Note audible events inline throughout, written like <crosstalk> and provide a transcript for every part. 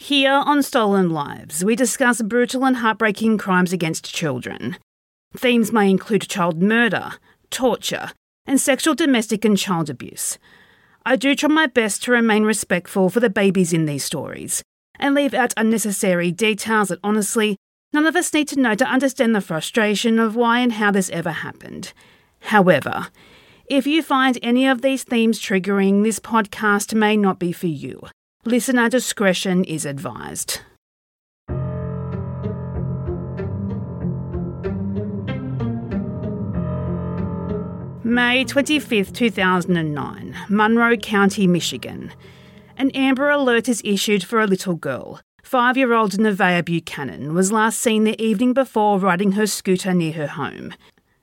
Here on Stolen Lives, we discuss brutal and heartbreaking crimes against children. Themes may include child murder, torture, and sexual, domestic, and child abuse. I do try my best to remain respectful for the babies in these stories and leave out unnecessary details that honestly none of us need to know to understand the frustration of why and how this ever happened. However, if you find any of these themes triggering, this podcast may not be for you. Listener discretion is advised. May 25th, 2009, Monroe County, Michigan. An Amber Alert is issued for a little girl. Five year old Nevaeh Buchanan was last seen the evening before riding her scooter near her home.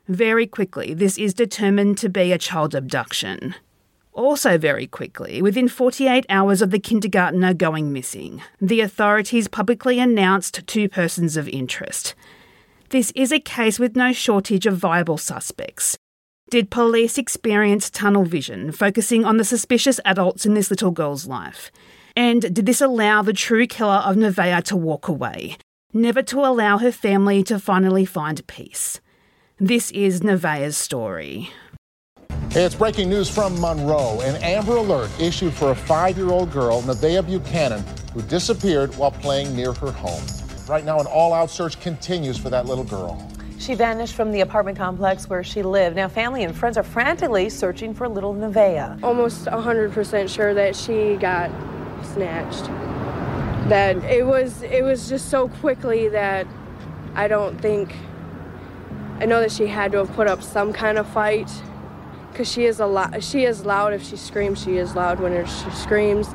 Very quickly, this is determined to be a child abduction. Also, very quickly, within 48 hours of the kindergartner going missing, the authorities publicly announced two persons of interest. This is a case with no shortage of viable suspects. Did police experience tunnel vision, focusing on the suspicious adults in this little girl's life? And did this allow the true killer of Nevaeh to walk away, never to allow her family to finally find peace? This is Nevaeh's story. Hey, it's breaking news from Monroe. An Amber Alert issued for a five year old girl, Nevaeh Buchanan, who disappeared while playing near her home. Right now, an all out search continues for that little girl. She vanished from the apartment complex where she lived. Now, family and friends are frantically searching for little Nevaeh. Almost 100% sure that she got snatched. That it was it was just so quickly that I don't think I know that she had to have put up some kind of fight because she is a lot. She is loud if she screams. She is loud when she screams.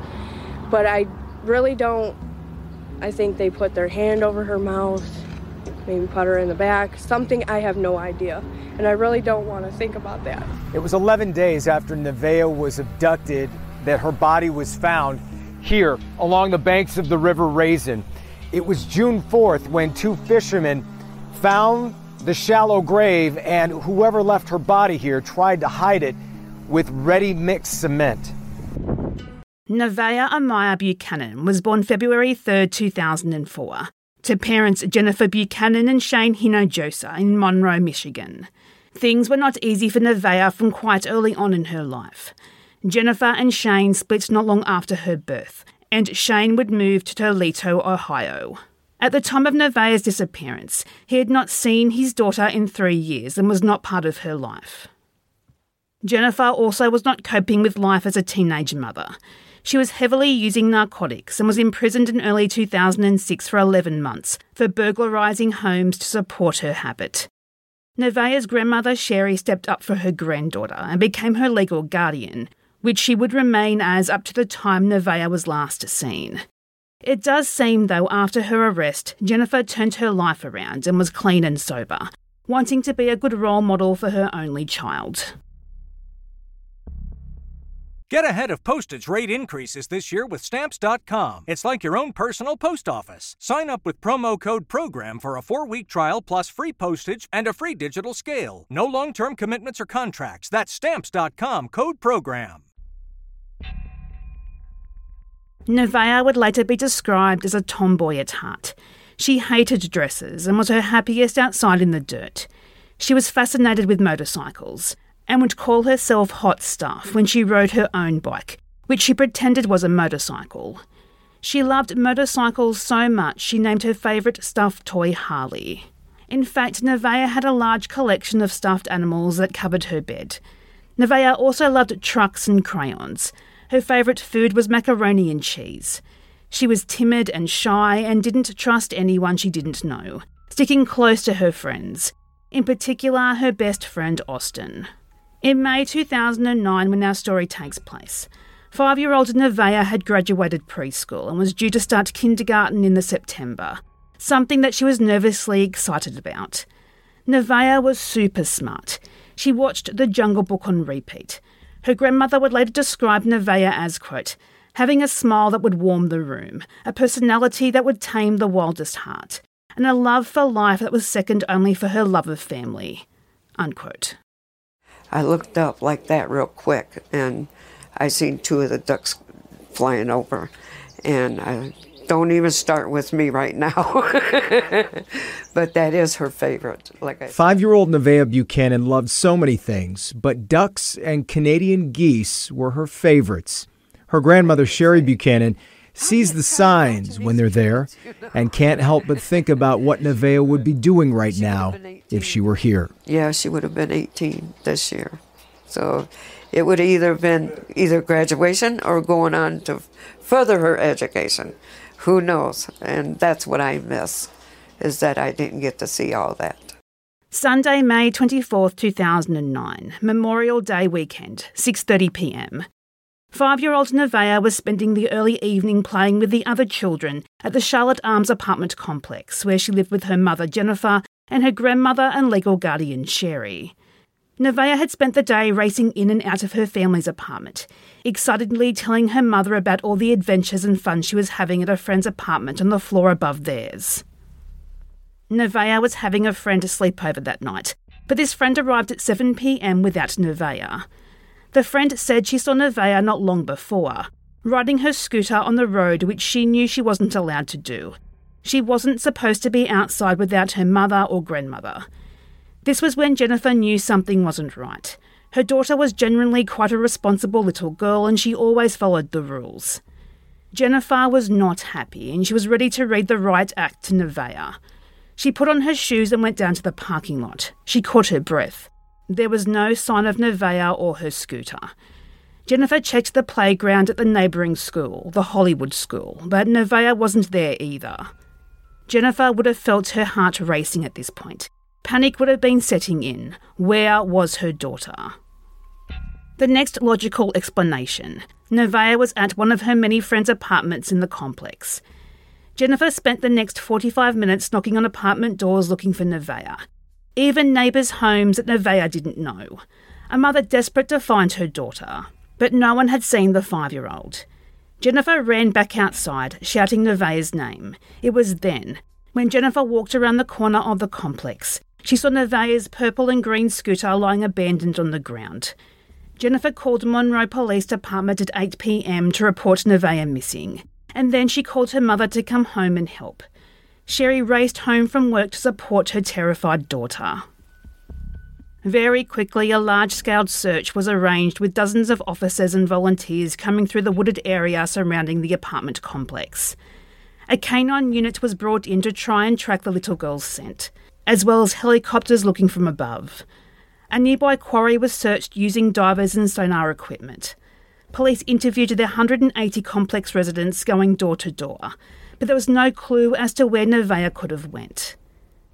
But I really don't. I think they put their hand over her mouth, maybe put her in the back. Something I have no idea, and I really don't want to think about that. It was 11 days after Nevaeh was abducted that her body was found here along the banks of the River Raisin. It was June 4th when two fishermen found the shallow grave, and whoever left her body here tried to hide it with ready mixed cement. Nevaeh Amaya Buchanan was born February 3, 2004, to parents Jennifer Buchanan and Shane Hinojosa in Monroe, Michigan. Things were not easy for Nevaeh from quite early on in her life. Jennifer and Shane split not long after her birth, and Shane would move to Toledo, Ohio. At the time of Nevaeh's disappearance, he had not seen his daughter in three years and was not part of her life. Jennifer also was not coping with life as a teenage mother. She was heavily using narcotics and was imprisoned in early 2006 for 11 months for burglarizing homes to support her habit. Nevaeh's grandmother Sherry stepped up for her granddaughter and became her legal guardian, which she would remain as up to the time Nevaeh was last seen. It does seem, though, after her arrest, Jennifer turned her life around and was clean and sober, wanting to be a good role model for her only child. Get ahead of postage rate increases this year with Stamps.com. It's like your own personal post office. Sign up with promo code PROGRAM for a four week trial plus free postage and a free digital scale. No long term commitments or contracts. That's Stamps.com code PROGRAM. Nevaeh would later be described as a tomboy at heart. She hated dresses and was her happiest outside in the dirt. She was fascinated with motorcycles and would call herself hot stuff when she rode her own bike, which she pretended was a motorcycle. She loved motorcycles so much she named her favourite stuffed toy Harley. In fact, Nevaeh had a large collection of stuffed animals that covered her bed. Nevaeh also loved trucks and crayons. Her favourite food was macaroni and cheese. She was timid and shy and didn't trust anyone she didn't know, sticking close to her friends, in particular her best friend Austin. In May 2009, when our story takes place, Five year old Nevaeh had graduated preschool and was due to start kindergarten in the September, something that she was nervously excited about. Nevaeh was super smart. She watched The Jungle Book on repeat. Her grandmother would later describe Nevaeh as, quote, having a smile that would warm the room, a personality that would tame the wildest heart, and a love for life that was second only for her love of family. Unquote. I looked up like that real quick and I seen two of the ducks flying over, and I don't even start with me right now. <laughs> but that is her favorite. Like five-year-old Nevaeh Buchanan loved so many things, but ducks and Canadian geese were her favorites. Her grandmother Sherry Buchanan sees the signs when they're there and can't help but think about what Nevaeh would be doing right now if she were here. Yeah, she would have been 18 this year. So it would either have been either graduation or going on to further her education. Who knows? And that's what I miss is that I didn't get to see all that. Sunday, May 24th, 2009, Memorial Day weekend, 6:30 p.m. 5-year-old Nevaeh was spending the early evening playing with the other children at the Charlotte Arms apartment complex where she lived with her mother Jennifer and her grandmother and legal guardian Sherry. Nevaeh had spent the day racing in and out of her family's apartment, excitedly telling her mother about all the adventures and fun she was having at a friend's apartment on the floor above theirs. Nevaeh was having a friend sleep over that night, but this friend arrived at 7 pm without Nevaeh. The friend said she saw Nevaeh not long before, riding her scooter on the road which she knew she wasn't allowed to do. She wasn't supposed to be outside without her mother or grandmother. This was when Jennifer knew something wasn't right. Her daughter was generally quite a responsible little girl and she always followed the rules. Jennifer was not happy and she was ready to read the right act to Nevaeh. She put on her shoes and went down to the parking lot. She caught her breath. There was no sign of Nevaeh or her scooter. Jennifer checked the playground at the neighbouring school, the Hollywood School, but Nevaeh wasn't there either. Jennifer would have felt her heart racing at this point. Panic would have been setting in. Where was her daughter? The next logical explanation Nevaeh was at one of her many friends' apartments in the complex. Jennifer spent the next 45 minutes knocking on apartment doors looking for Nevaeh. Even neighbours' homes that Nevaeh didn't know. A mother desperate to find her daughter. But no one had seen the five year old. Jennifer ran back outside, shouting Nevaeh's name. It was then, when Jennifer walked around the corner of the complex, she saw Nevaeh's purple and green scooter lying abandoned on the ground. Jennifer called Monroe Police Department at 8 pm to report Nevaeh missing, and then she called her mother to come home and help. Sherry raced home from work to support her terrified daughter. Very quickly, a large scale search was arranged with dozens of officers and volunteers coming through the wooded area surrounding the apartment complex. A canine unit was brought in to try and track the little girl's scent as well as helicopters looking from above. A nearby quarry was searched using divers and sonar equipment. Police interviewed the 180 complex residents going door to door, but there was no clue as to where Nevaeh could have went.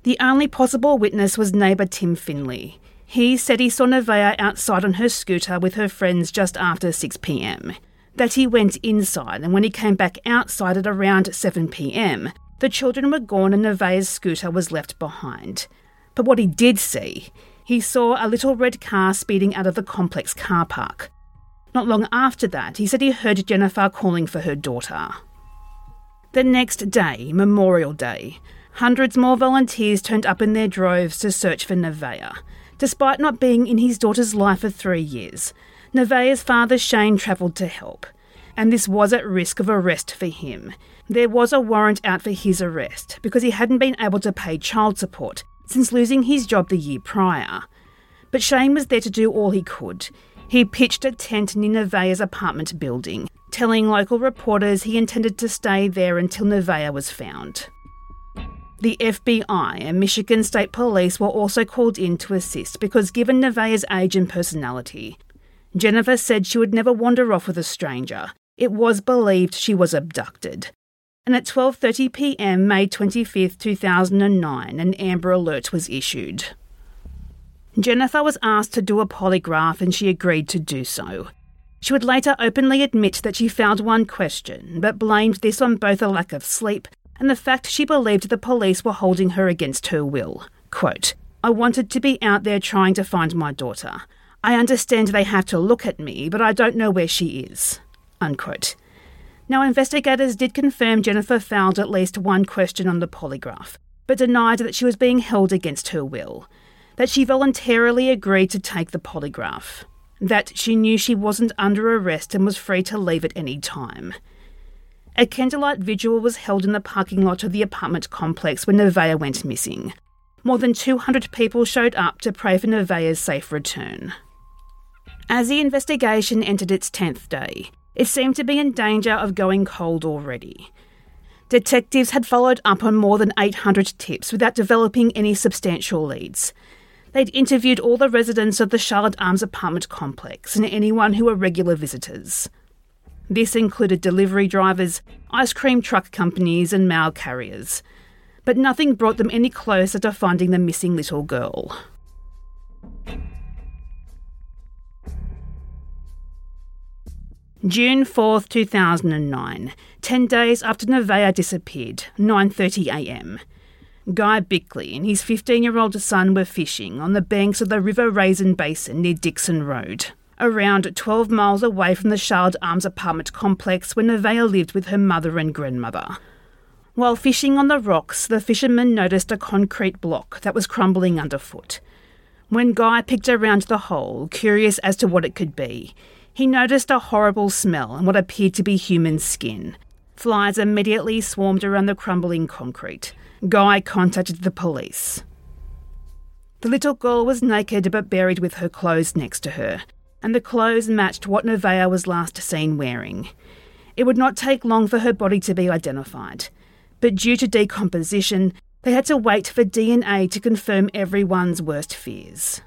The only possible witness was neighbour Tim Finley. He said he saw Nevaeh outside on her scooter with her friends just after 6 pm. That he went inside, and when he came back outside at around 7 pm, the children were gone and Nevaeh's scooter was left behind. But what he did see, he saw a little red car speeding out of the complex car park. Not long after that, he said he heard Jennifer calling for her daughter. The next day, Memorial Day, hundreds more volunteers turned up in their droves to search for Nevaeh. Despite not being in his daughter's life for three years, Nevaeh's father Shane travelled to help, and this was at risk of arrest for him. There was a warrant out for his arrest because he hadn't been able to pay child support since losing his job the year prior. But Shane was there to do all he could. He pitched a tent near Nevaeh's apartment building, telling local reporters he intended to stay there until Nevaeh was found. The FBI and Michigan State Police were also called in to assist because, given Nevaeh's age and personality, Jennifer said she would never wander off with a stranger. It was believed she was abducted, and at 12:30 p.m. May 25, 2009, an Amber Alert was issued. Jennifer was asked to do a polygraph and she agreed to do so. She would later openly admit that she failed one question, but blamed this on both a lack of sleep and the fact she believed the police were holding her against her will. Quote, I wanted to be out there trying to find my daughter. I understand they have to look at me, but I don't know where she is. Unquote. Now, investigators did confirm Jennifer failed at least one question on the polygraph, but denied that she was being held against her will, that she voluntarily agreed to take the polygraph, that she knew she wasn't under arrest and was free to leave at any time. A candlelight vigil was held in the parking lot of the apartment complex when Nevaeh went missing. More than 200 people showed up to pray for Nevaeh's safe return. As the investigation entered its 10th day, it seemed to be in danger of going cold already. Detectives had followed up on more than 800 tips without developing any substantial leads. They'd interviewed all the residents of the Charlotte Arms apartment complex and anyone who were regular visitors. This included delivery drivers, ice cream truck companies, and mail carriers. But nothing brought them any closer to finding the missing little girl. June 4th, 2009, 10 days after Nevaeh disappeared, 9.30am. Guy Bickley and his 15-year-old son were fishing on the banks of the River Raisin Basin near Dixon Road around 12 miles away from the Charlotte Arms apartment complex where Nevaeh lived with her mother and grandmother. While fishing on the rocks, the fishermen noticed a concrete block that was crumbling underfoot. When Guy picked around the hole, curious as to what it could be, he noticed a horrible smell and what appeared to be human skin. Flies immediately swarmed around the crumbling concrete. Guy contacted the police. The little girl was naked but buried with her clothes next to her and the clothes matched what Nevaeh was last seen wearing. It would not take long for her body to be identified, but due to decomposition, they had to wait for DNA to confirm everyone's worst fears.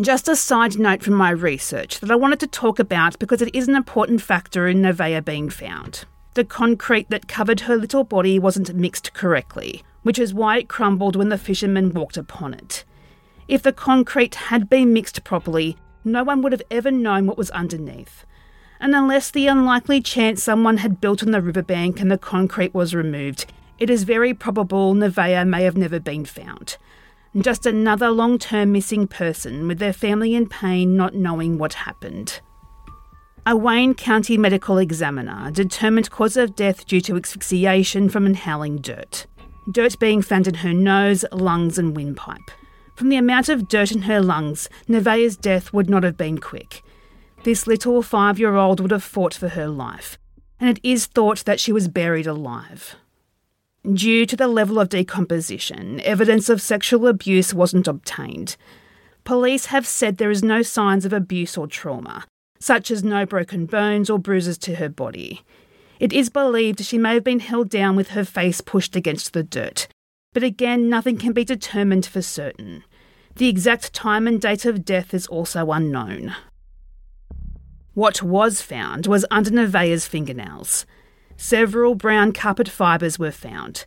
Just a side note from my research that I wanted to talk about because it is an important factor in Nevaeh being found. The concrete that covered her little body wasn't mixed correctly, which is why it crumbled when the fishermen walked upon it. If the concrete had been mixed properly, no one would have ever known what was underneath. And unless the unlikely chance someone had built on the riverbank and the concrete was removed, it is very probable Nevaeh may have never been found. Just another long term missing person with their family in pain not knowing what happened. A Wayne County medical examiner determined cause of death due to asphyxiation from inhaling dirt. Dirt being found in her nose, lungs, and windpipe. From the amount of dirt in her lungs, Nevaeh's death would not have been quick. This little five year old would have fought for her life, and it is thought that she was buried alive. Due to the level of decomposition, evidence of sexual abuse wasn't obtained. Police have said there is no signs of abuse or trauma, such as no broken bones or bruises to her body. It is believed she may have been held down with her face pushed against the dirt, but again, nothing can be determined for certain. The exact time and date of death is also unknown. What was found was under Nevaeh's fingernails. Several brown carpet fibres were found.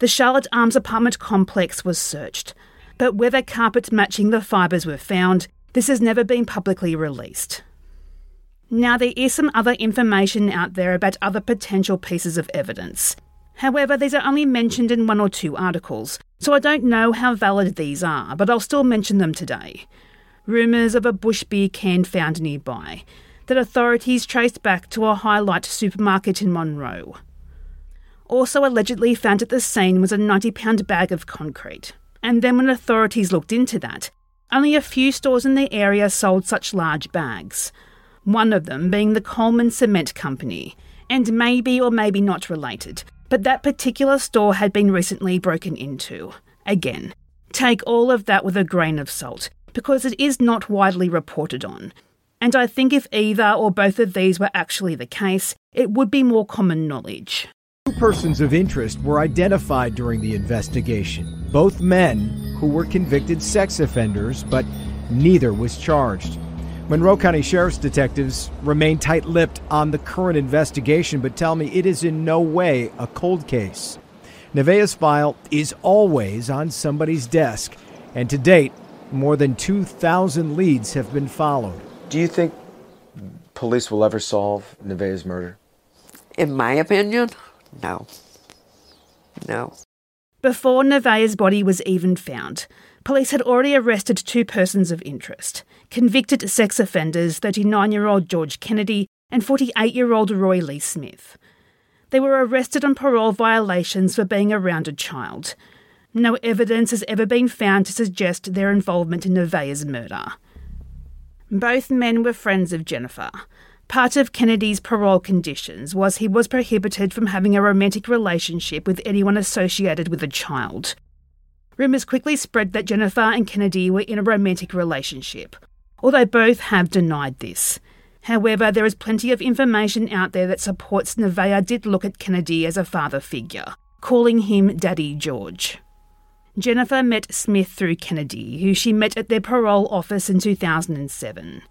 The Charlotte Arms apartment complex was searched, but whether carpets matching the fibres were found, this has never been publicly released. Now, there is some other information out there about other potential pieces of evidence. However, these are only mentioned in one or two articles, so I don't know how valid these are, but I'll still mention them today. Rumours of a Busch beer can found nearby, that authorities traced back to a highlight supermarket in Monroe. Also allegedly found at the scene was a 90 pound bag of concrete, and then when authorities looked into that, only a few stores in the area sold such large bags. One of them being the Coleman Cement Company, and maybe or maybe not related, but that particular store had been recently broken into. Again, take all of that with a grain of salt, because it is not widely reported on. And I think if either or both of these were actually the case, it would be more common knowledge. Two persons of interest were identified during the investigation, both men who were convicted sex offenders, but neither was charged. Monroe County Sheriff's detectives remain tight lipped on the current investigation, but tell me it is in no way a cold case. Nevaeh's file is always on somebody's desk, and to date, more than 2,000 leads have been followed. Do you think police will ever solve Nevaeh's murder? In my opinion, no. No. Before Nevaeh's body was even found, police had already arrested two persons of interest convicted sex offenders 39 year old George Kennedy and 48 year old Roy Lee Smith. They were arrested on parole violations for being around a child. No evidence has ever been found to suggest their involvement in Nevaeh's murder. Both men were friends of Jennifer. Part of Kennedy's parole conditions was he was prohibited from having a romantic relationship with anyone associated with a child. Rumours quickly spread that Jennifer and Kennedy were in a romantic relationship, although both have denied this. However, there is plenty of information out there that supports Nevaeh did look at Kennedy as a father figure, calling him Daddy George. Jennifer met Smith through Kennedy, who she met at their parole office in 2007.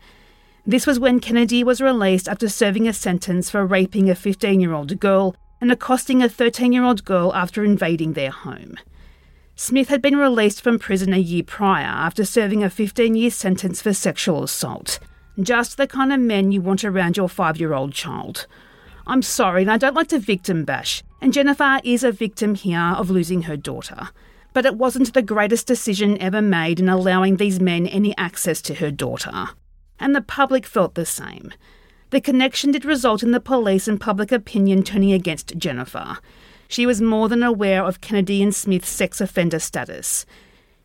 This was when Kennedy was released after serving a sentence for raping a 15 year old girl and accosting a 13 year old girl after invading their home. Smith had been released from prison a year prior after serving a 15 year sentence for sexual assault. Just the kind of men you want around your five year old child. I'm sorry, and I don't like to victim bash, and Jennifer is a victim here of losing her daughter. But it wasn't the greatest decision ever made in allowing these men any access to her daughter. And the public felt the same. The connection did result in the police and public opinion turning against Jennifer. She was more than aware of Kennedy and Smith's sex offender status.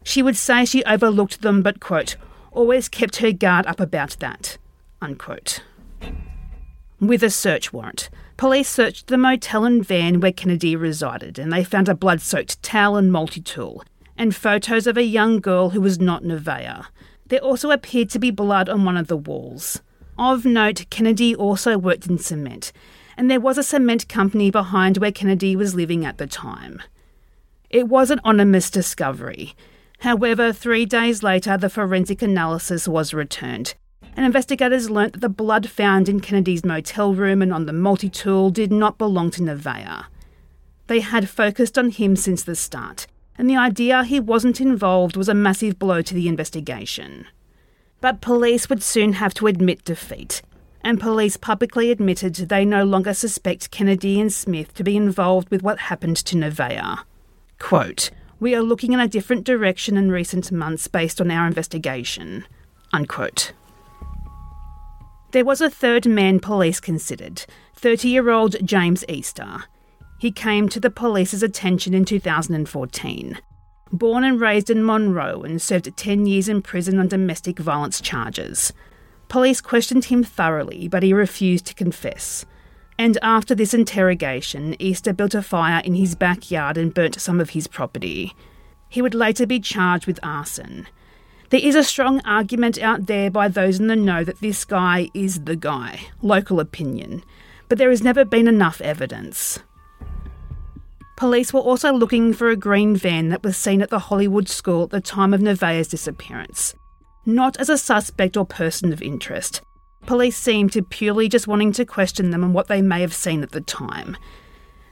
She would say she overlooked them, but, quote, always kept her guard up about that, unquote. With a search warrant, police searched the motel and van where Kennedy resided, and they found a blood soaked towel and multi tool, and photos of a young girl who was not Nevaeh. There also appeared to be blood on one of the walls. Of note, Kennedy also worked in cement, and there was a cement company behind where Kennedy was living at the time. It was an ominous discovery. However, three days later, the forensic analysis was returned, and investigators learnt that the blood found in Kennedy's motel room and on the multi tool did not belong to Nevaeh. They had focused on him since the start, and the idea he wasn't involved was a massive blow to the investigation. But police would soon have to admit defeat, and police publicly admitted they no longer suspect Kennedy and Smith to be involved with what happened to Nevaeh. Quote, We are looking in a different direction in recent months based on our investigation. Unquote. There was a third man police considered 30 year old James Easter. He came to the police's attention in 2014. Born and raised in Monroe and served 10 years in prison on domestic violence charges. Police questioned him thoroughly, but he refused to confess. And after this interrogation, Easter built a fire in his backyard and burnt some of his property. He would later be charged with arson. There is a strong argument out there by those in the know that this guy is the guy, local opinion, but there has never been enough evidence. Police were also looking for a green van that was seen at the Hollywood School at the time of Nevaeh's disappearance, not as a suspect or person of interest. Police seemed to purely just wanting to question them on what they may have seen at the time.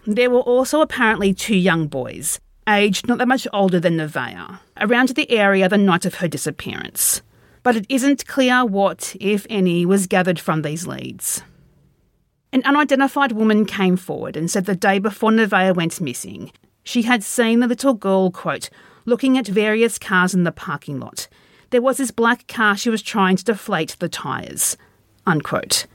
There were also apparently two young boys, aged not that much older than Nevaeh, around the area the night of her disappearance. But it isn't clear what, if any, was gathered from these leads. An unidentified woman came forward and said the day before Nevaeh went missing, she had seen the little girl, quote, looking at various cars in the parking lot. There was this black car she was trying to deflate the tyres, unquote.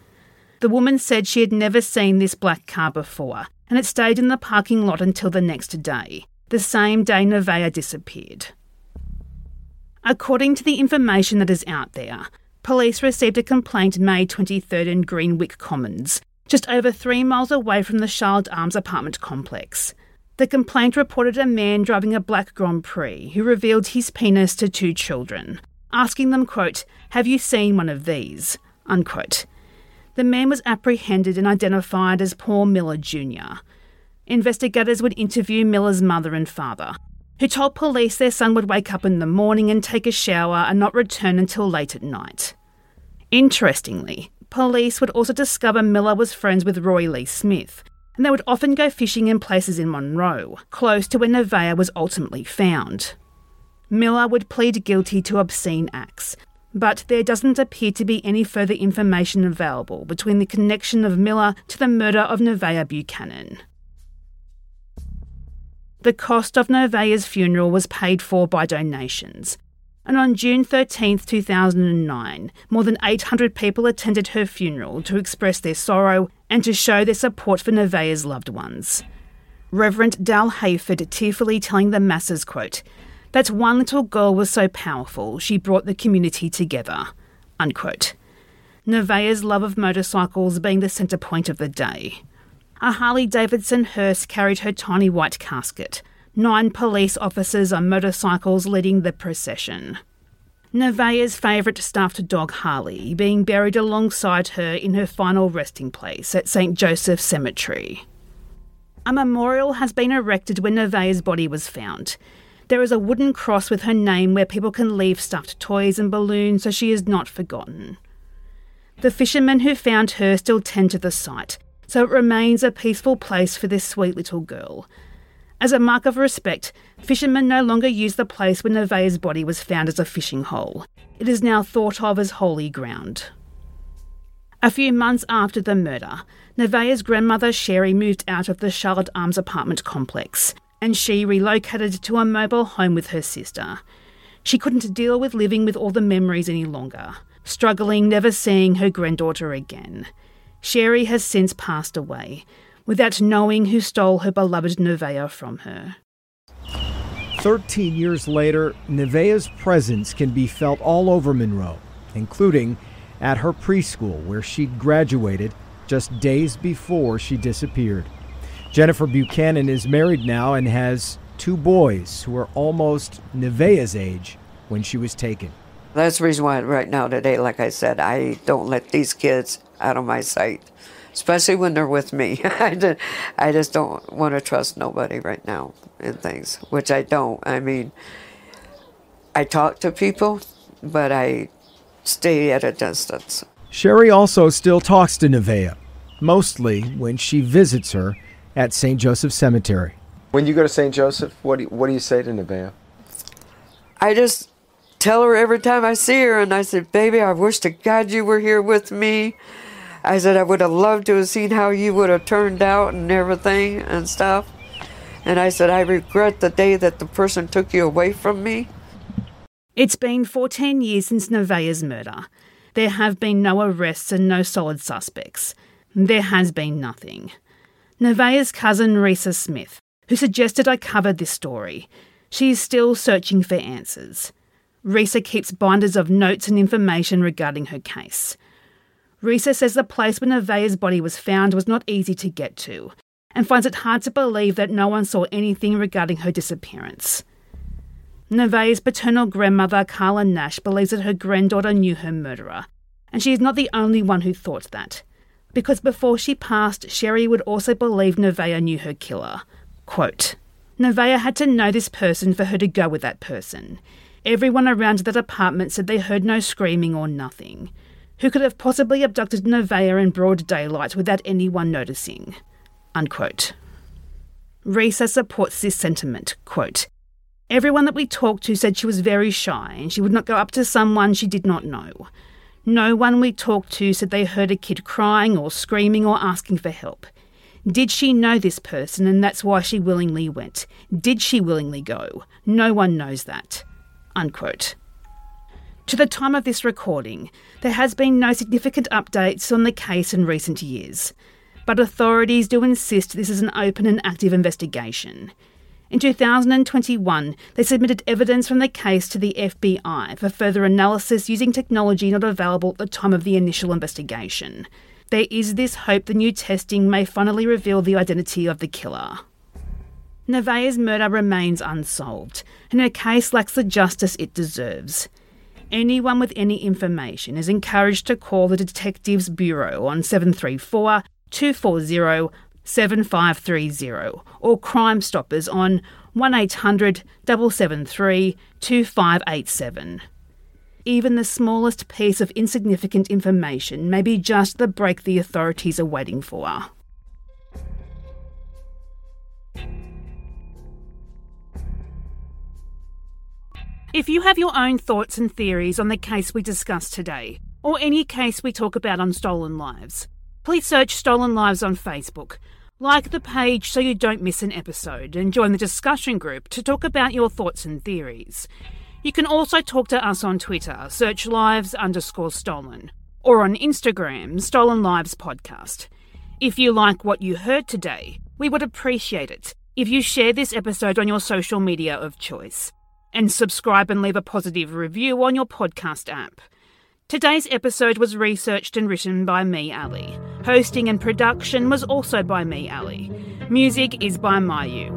The woman said she had never seen this black car before, and it stayed in the parking lot until the next day the same day Nevaeh disappeared. According to the information that is out there, police received a complaint May 23rd in Greenwick Commons, just over three miles away from the Charlotte Arms apartment complex. The complaint reported a man driving a black Grand Prix who revealed his penis to two children, asking them, quote, Have you seen one of these? Unquote. The man was apprehended and identified as Paul Miller Jr., investigators would interview Miller's mother and father, who told police their son would wake up in the morning and take a shower and not return until late at night. Interestingly, police would also discover Miller was friends with Roy Lee Smith, and they would often go fishing in places in Monroe, close to where Nevaeh was ultimately found. Miller would plead guilty to obscene acts, but there doesn't appear to be any further information available between the connection of Miller to the murder of Nevaeh Buchanan. The cost of Nevaeh's funeral was paid for by donations, and on June 13, 2009, more than 800 people attended her funeral to express their sorrow and to show their support for Nevaeh's loved ones. Reverend Dal Hayford tearfully telling the masses, quote, that one little girl was so powerful she brought the community together. Unquote. Nevaeh's love of motorcycles being the centre point of the day. A Harley Davidson hearse carried her tiny white casket, nine police officers on motorcycles leading the procession. Nevaeh's favourite stuffed dog Harley being buried alongside her in her final resting place at St Joseph Cemetery. A memorial has been erected where Nevaeh's body was found, there is a wooden cross with her name where people can leave stuffed toys and balloons so she is not forgotten. The fishermen who found her still tend to the site, so it remains a peaceful place for this sweet little girl. As a mark of respect, fishermen no longer use the place where Nevaeh's body was found as a fishing hole. It is now thought of as holy ground. A few months after the murder, Nevaeh's grandmother Sherry moved out of the Charlotte Arms apartment complex and she relocated to a mobile home with her sister. She couldn't deal with living with all the memories any longer, struggling never seeing her granddaughter again. Sherry has since passed away, without knowing who stole her beloved Nevaeh from her. Thirteen years later, Nevaeh's presence can be felt all over Monroe, including at her preschool where she'd graduated just days before she disappeared. Jennifer Buchanan is married now and has two boys who are almost Nevaeh's age when she was taken. That's the reason why right now today, like I said, I don't let these kids out of my sight, especially when they're with me. <laughs> I, just, I just don't want to trust nobody right now in things, which I don't. I mean, I talk to people, but I stay at a distance. Sherry also still talks to Nevaeh, mostly when she visits her at St. Joseph Cemetery. When you go to St. Joseph, what do you, what do you say to Nevaeh? I just tell her every time I see her, and I said, Baby, I wish to God you were here with me. I said, I would have loved to have seen how you would have turned out and everything and stuff. And I said, I regret the day that the person took you away from me. It's been 14 years since Nevaeh's murder. There have been no arrests and no solid suspects. There has been nothing. Nevaeh's cousin Risa Smith, who suggested I cover this story. She is still searching for answers. Risa keeps binders of notes and information regarding her case. Risa says the place where Nevaeh's body was found was not easy to get to, and finds it hard to believe that no one saw anything regarding her disappearance. Nevaeh's paternal grandmother, Carla Nash, believes that her granddaughter knew her murderer, and she is not the only one who thought that because before she passed, Sherry would also believe Nevaeh knew her killer. Quote, Nevaeh had to know this person for her to go with that person. Everyone around that apartment said they heard no screaming or nothing. Who could have possibly abducted Nevaeh in broad daylight without anyone noticing? Unquote. Risa supports this sentiment. Quote, Everyone that we talked to said she was very shy and she would not go up to someone she did not know. No one we talked to said they heard a kid crying or screaming or asking for help. Did she know this person and that's why she willingly went? Did she willingly go? No one knows that. Unquote. To the time of this recording, there has been no significant updates on the case in recent years, but authorities do insist this is an open and active investigation. In 2021, they submitted evidence from the case to the FBI for further analysis using technology not available at the time of the initial investigation. There is this hope the new testing may finally reveal the identity of the killer. Nevaeh's murder remains unsolved, and her case lacks the justice it deserves. Anyone with any information is encouraged to call the Detectives Bureau on 734 240 7530 or Crime Stoppers on 1800 773 2587. Even the smallest piece of insignificant information may be just the break the authorities are waiting for. If you have your own thoughts and theories on the case we discussed today, or any case we talk about on Stolen Lives, please search Stolen Lives on Facebook. Like the page so you don't miss an episode, and join the discussion group to talk about your thoughts and theories. You can also talk to us on Twitter, search lives underscore stolen, or on Instagram, Stolen Lives Podcast. If you like what you heard today, we would appreciate it if you share this episode on your social media of choice and subscribe and leave a positive review on your podcast app. Today's episode was researched and written by me, Ali. Hosting and production was also by me, Ali. Music is by Myuu.